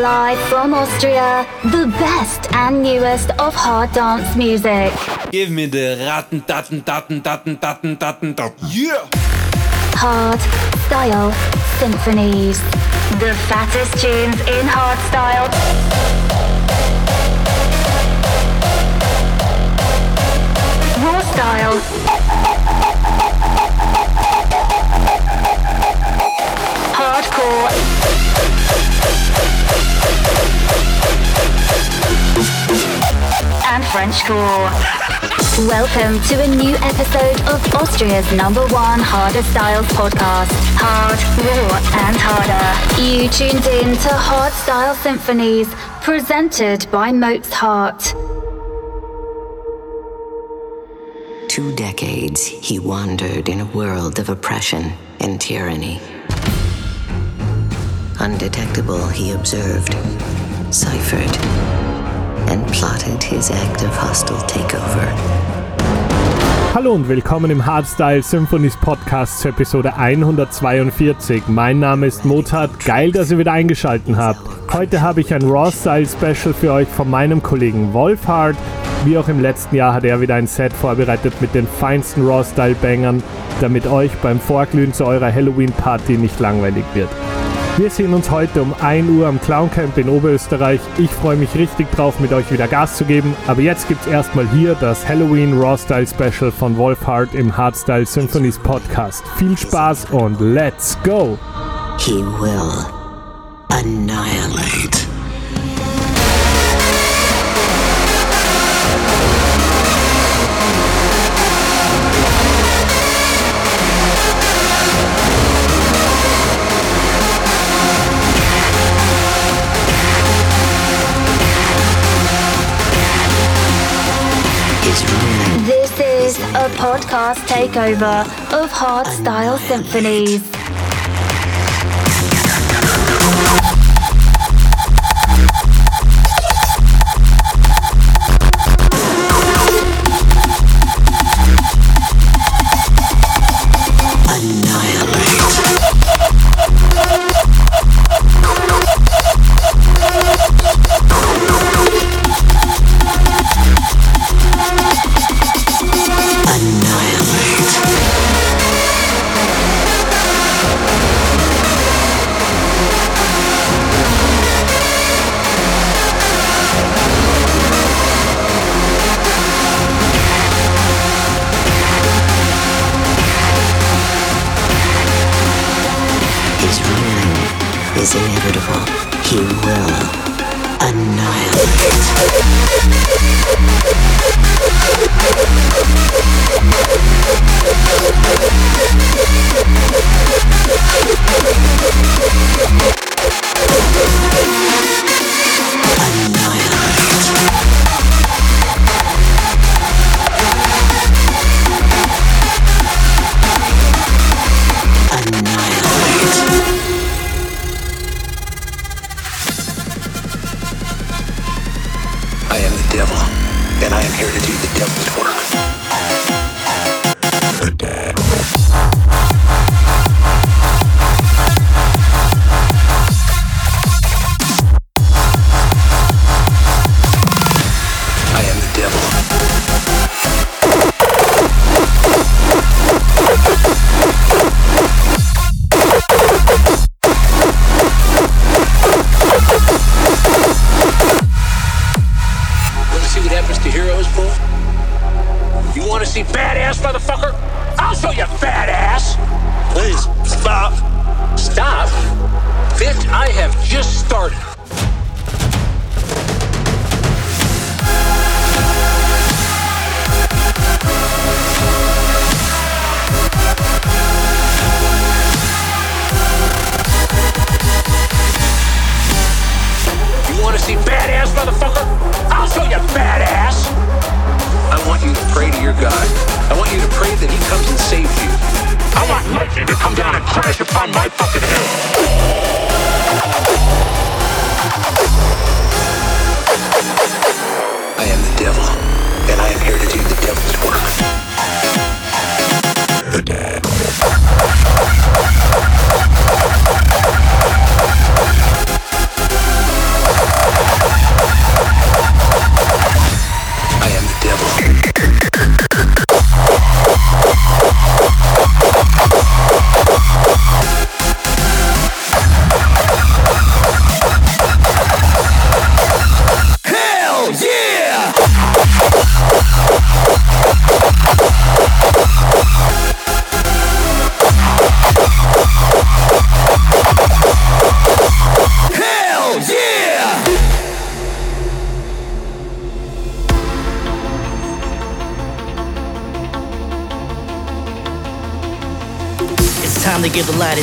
Live from Austria, the best and newest of hard dance music. Give me the ratten, datten, datten, datten, datten, datten, datten. Yeah! Hard Style Symphonies. The fattest tunes in hard style. Raw style. And Frenchcore. Welcome to a new episode of Austria's number one harder styles podcast. Hard, raw, and harder. You tuned in to Hard Style Symphonies, presented by Mozart. Two decades he wandered in a world of oppression and tyranny. Undetectable, he observed, ciphered, and plotted his act of hostile takeover. Hallo und willkommen im Hardstyle Symphonies Podcast zur Episode 142. Mein Name ist Mozart, geil, dass ihr wieder eingeschaltet habt. Heute habe ich ein Raw Style Special für euch von meinem Kollegen Wolfhard. Wie auch im letzten Jahr hat er wieder ein Set vorbereitet mit den feinsten Raw Style Bangern, damit euch beim Vorglühen zu eurer Halloween Party nicht langweilig wird. Wir sehen uns heute um 1 Uhr am Clown Camp in Oberösterreich. Ich freue mich richtig drauf, mit euch wieder Gas zu geben. Aber jetzt gibt's erstmal hier das Halloween Raw Style Special von Wolfhard im Hardstyle Symphonies Podcast. Viel Spaß und let's go! He will annihilate. Podcast takeover of hardstyle Symphonies.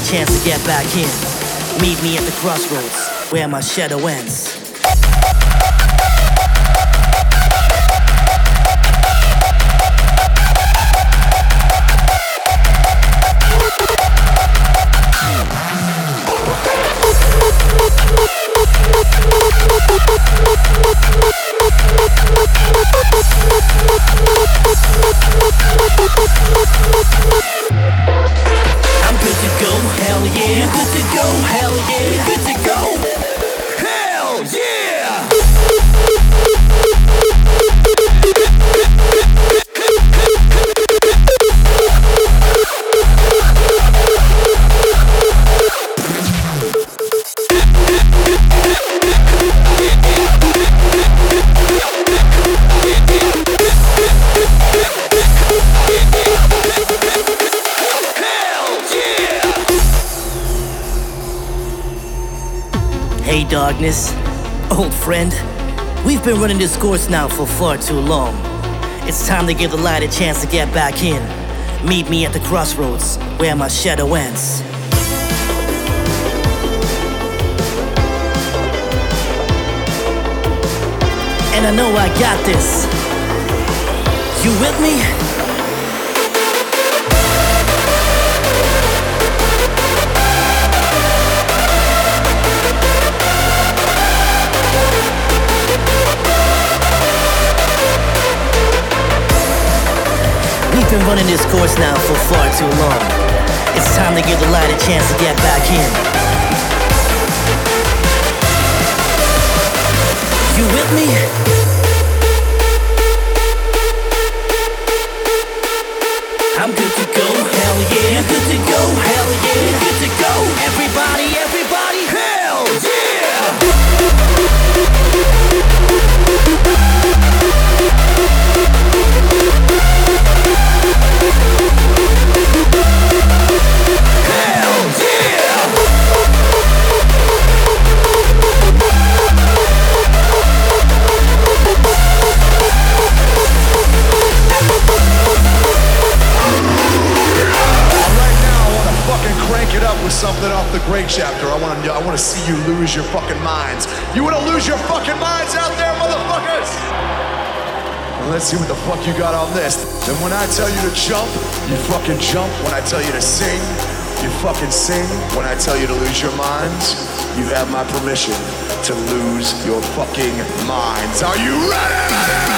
Chance to get back in. Meet me at the crossroads where my shadow ends. Darkness. Old friend, we've been running this course now for far too long. It's time to give the light a chance to get back in. Meet me at the crossroads where my shadow ends. And I know I got this. You with me? We've been running this course now for far too long. It's time to give the light a chance to get back in. You with me? I'm good to go, hell yeah. Good to go, hell yeah. The great chapter. I want to I want to see you lose your fucking minds. You want to lose your fucking minds out there, motherfuckers? Let's see what the fuck you got on this. Then when I tell you to jump, you fucking jump. When I tell you to sing, you fucking sing. When I tell you to lose your minds, you have my permission to lose your fucking minds. Are you ready?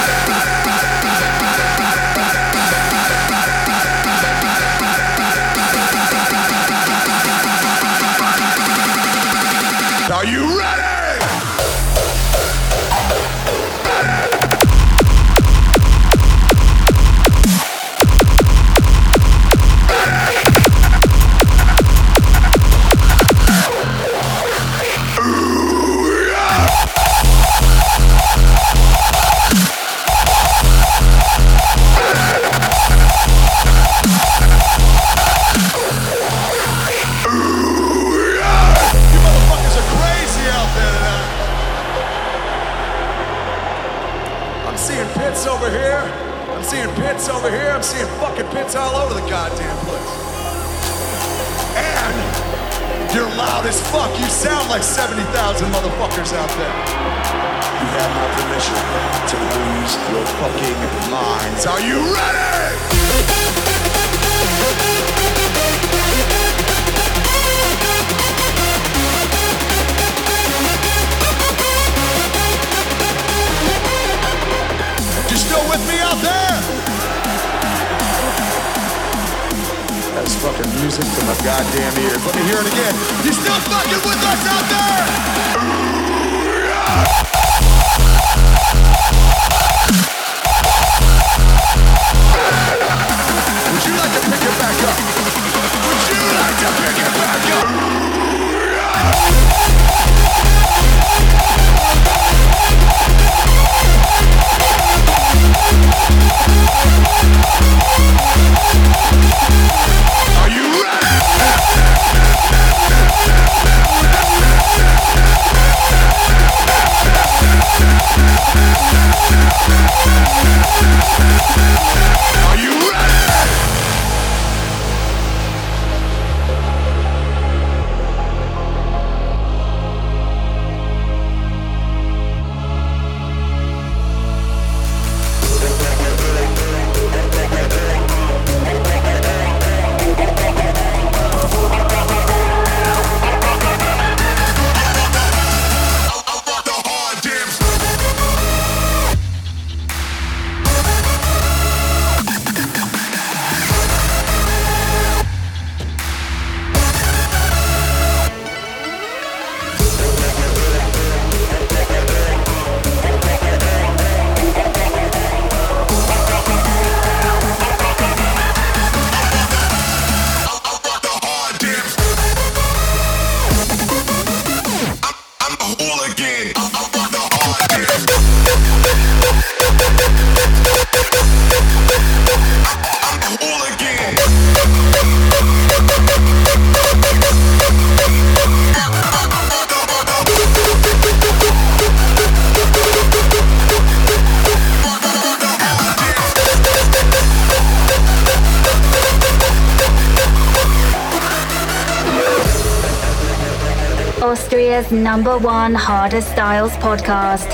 Number one Harder Styles podcast.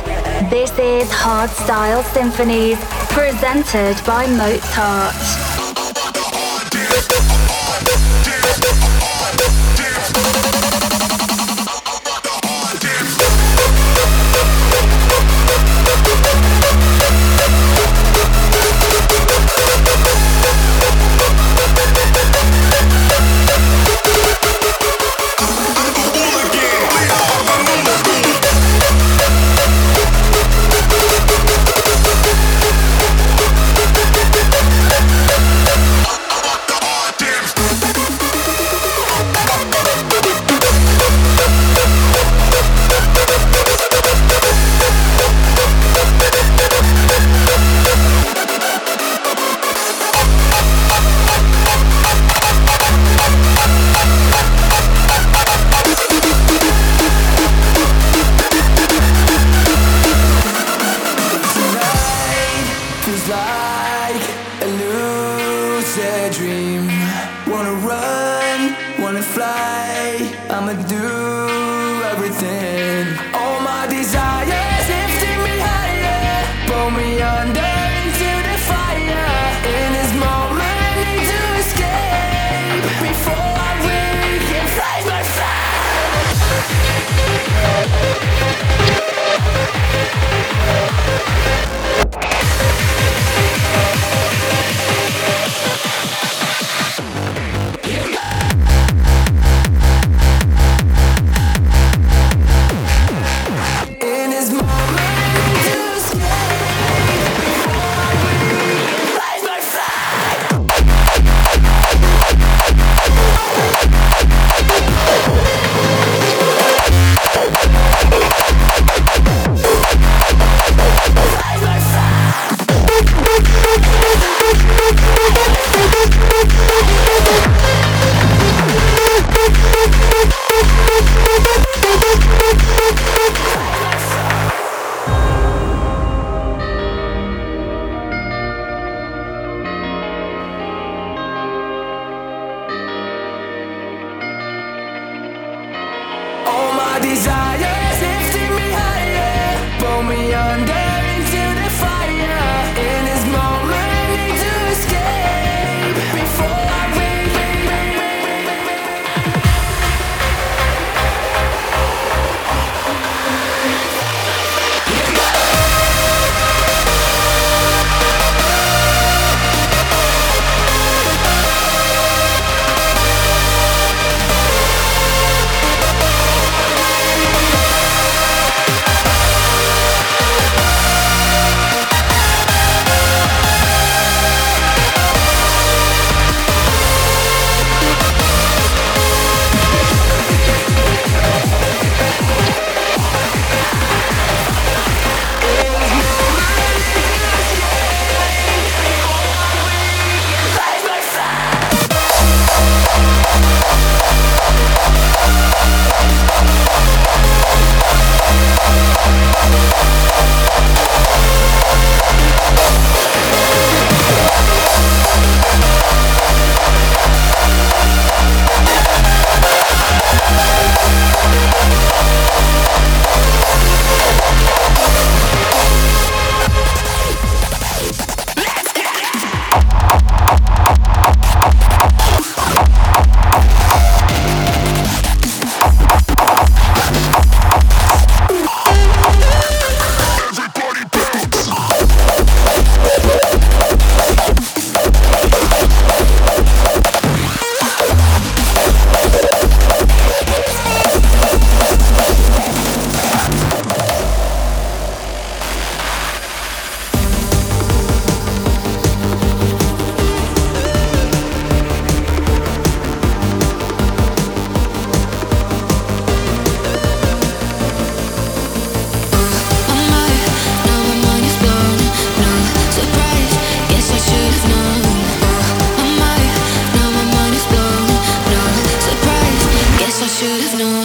This is Hard Style Symphonies, presented by Mozart.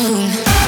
moon.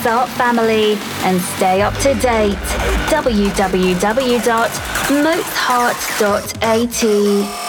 Mozart family and stay up to date. www.mozart.at.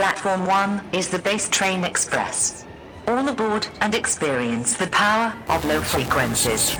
Platform 1 is the Bass Train Express. All aboard and experience the power of low frequencies.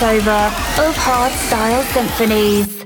Takeover of hardstyle symphonies.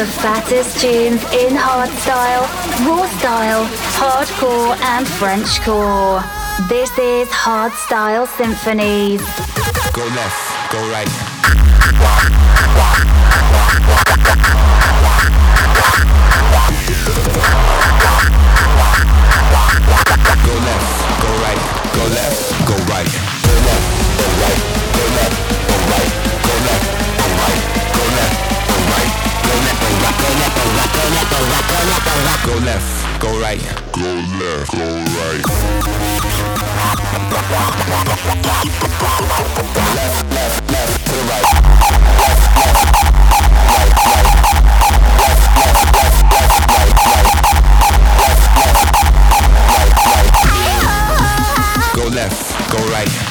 The fattest tunes in hardstyle, raw style, hardcore, and Frenchcore. This is Hardstyle Symphonies. Go left, go right. Go left, go right, go left, go right. Go left, go right, go left, go right. Go left, go right, go left, go right, go left, go right. Go left, go right. Go left, go right. Left, left, left. Left, left, right, right. Right, right. Go left, go right.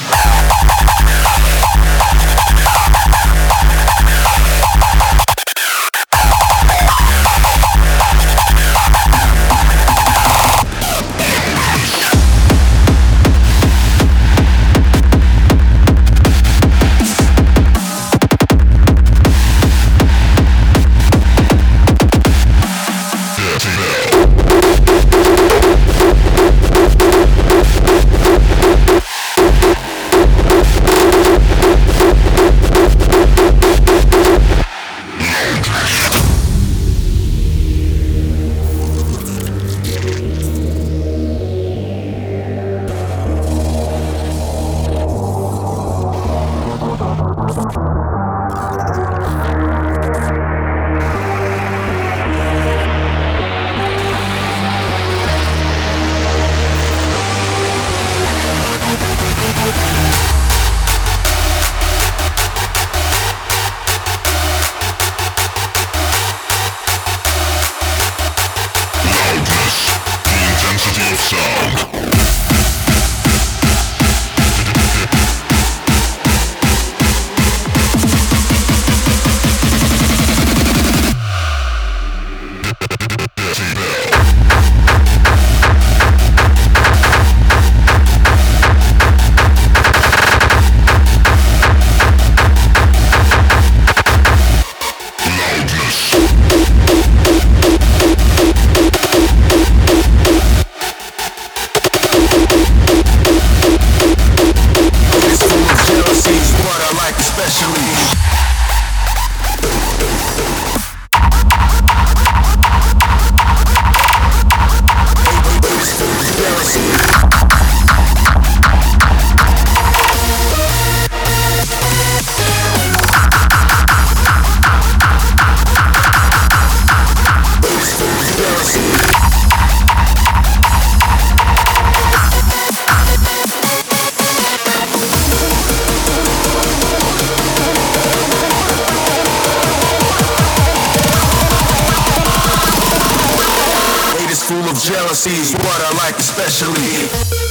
what i like especially.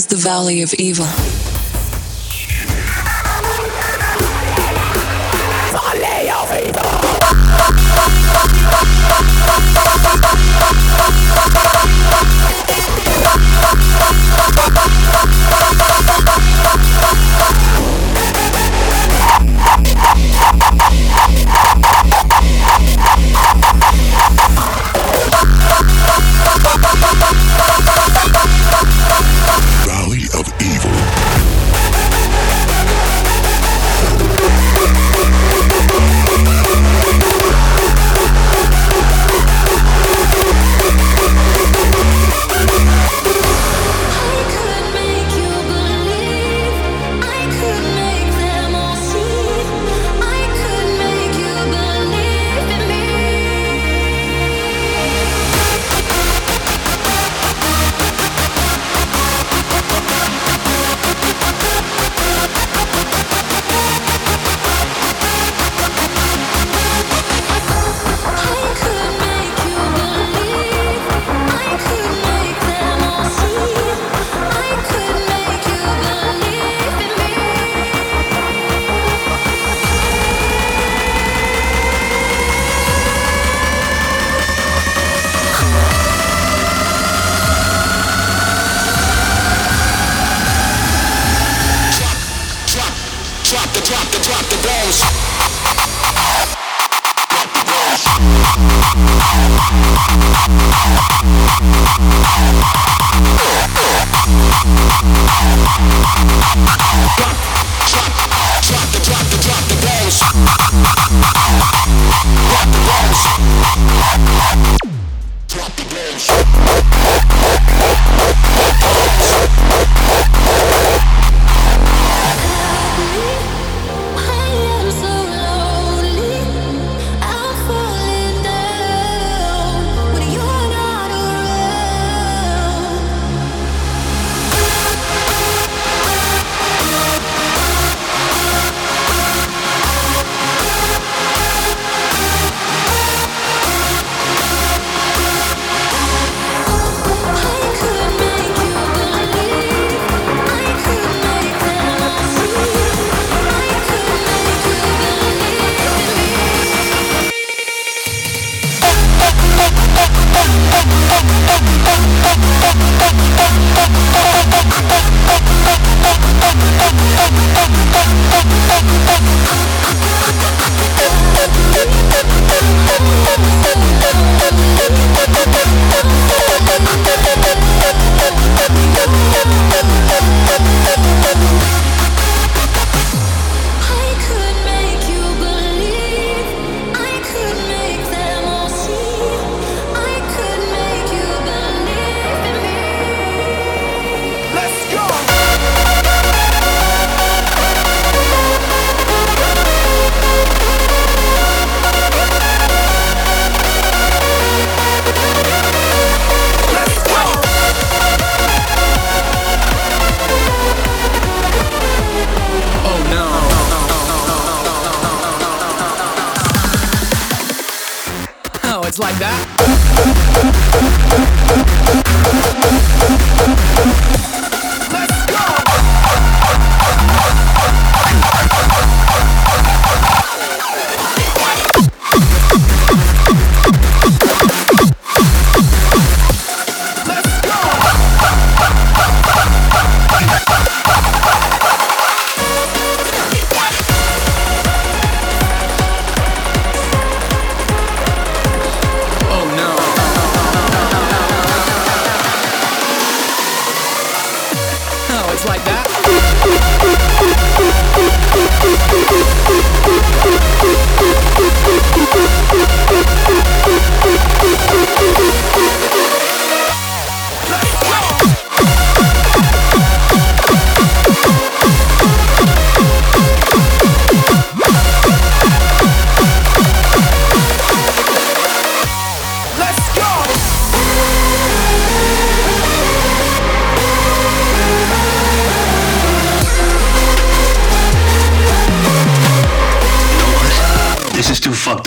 is the valley of evil. Drop the balls.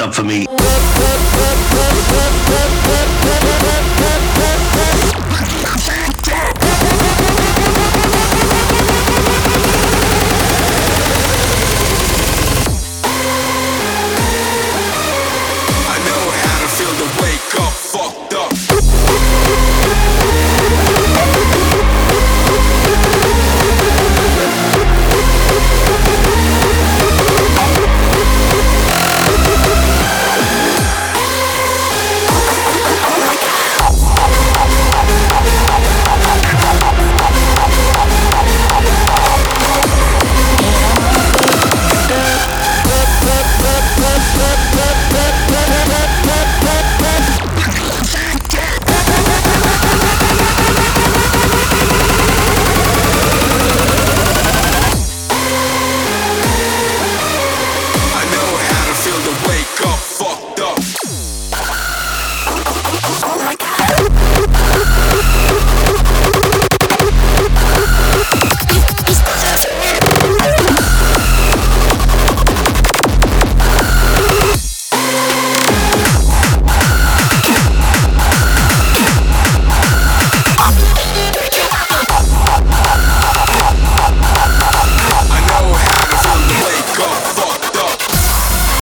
Up for me.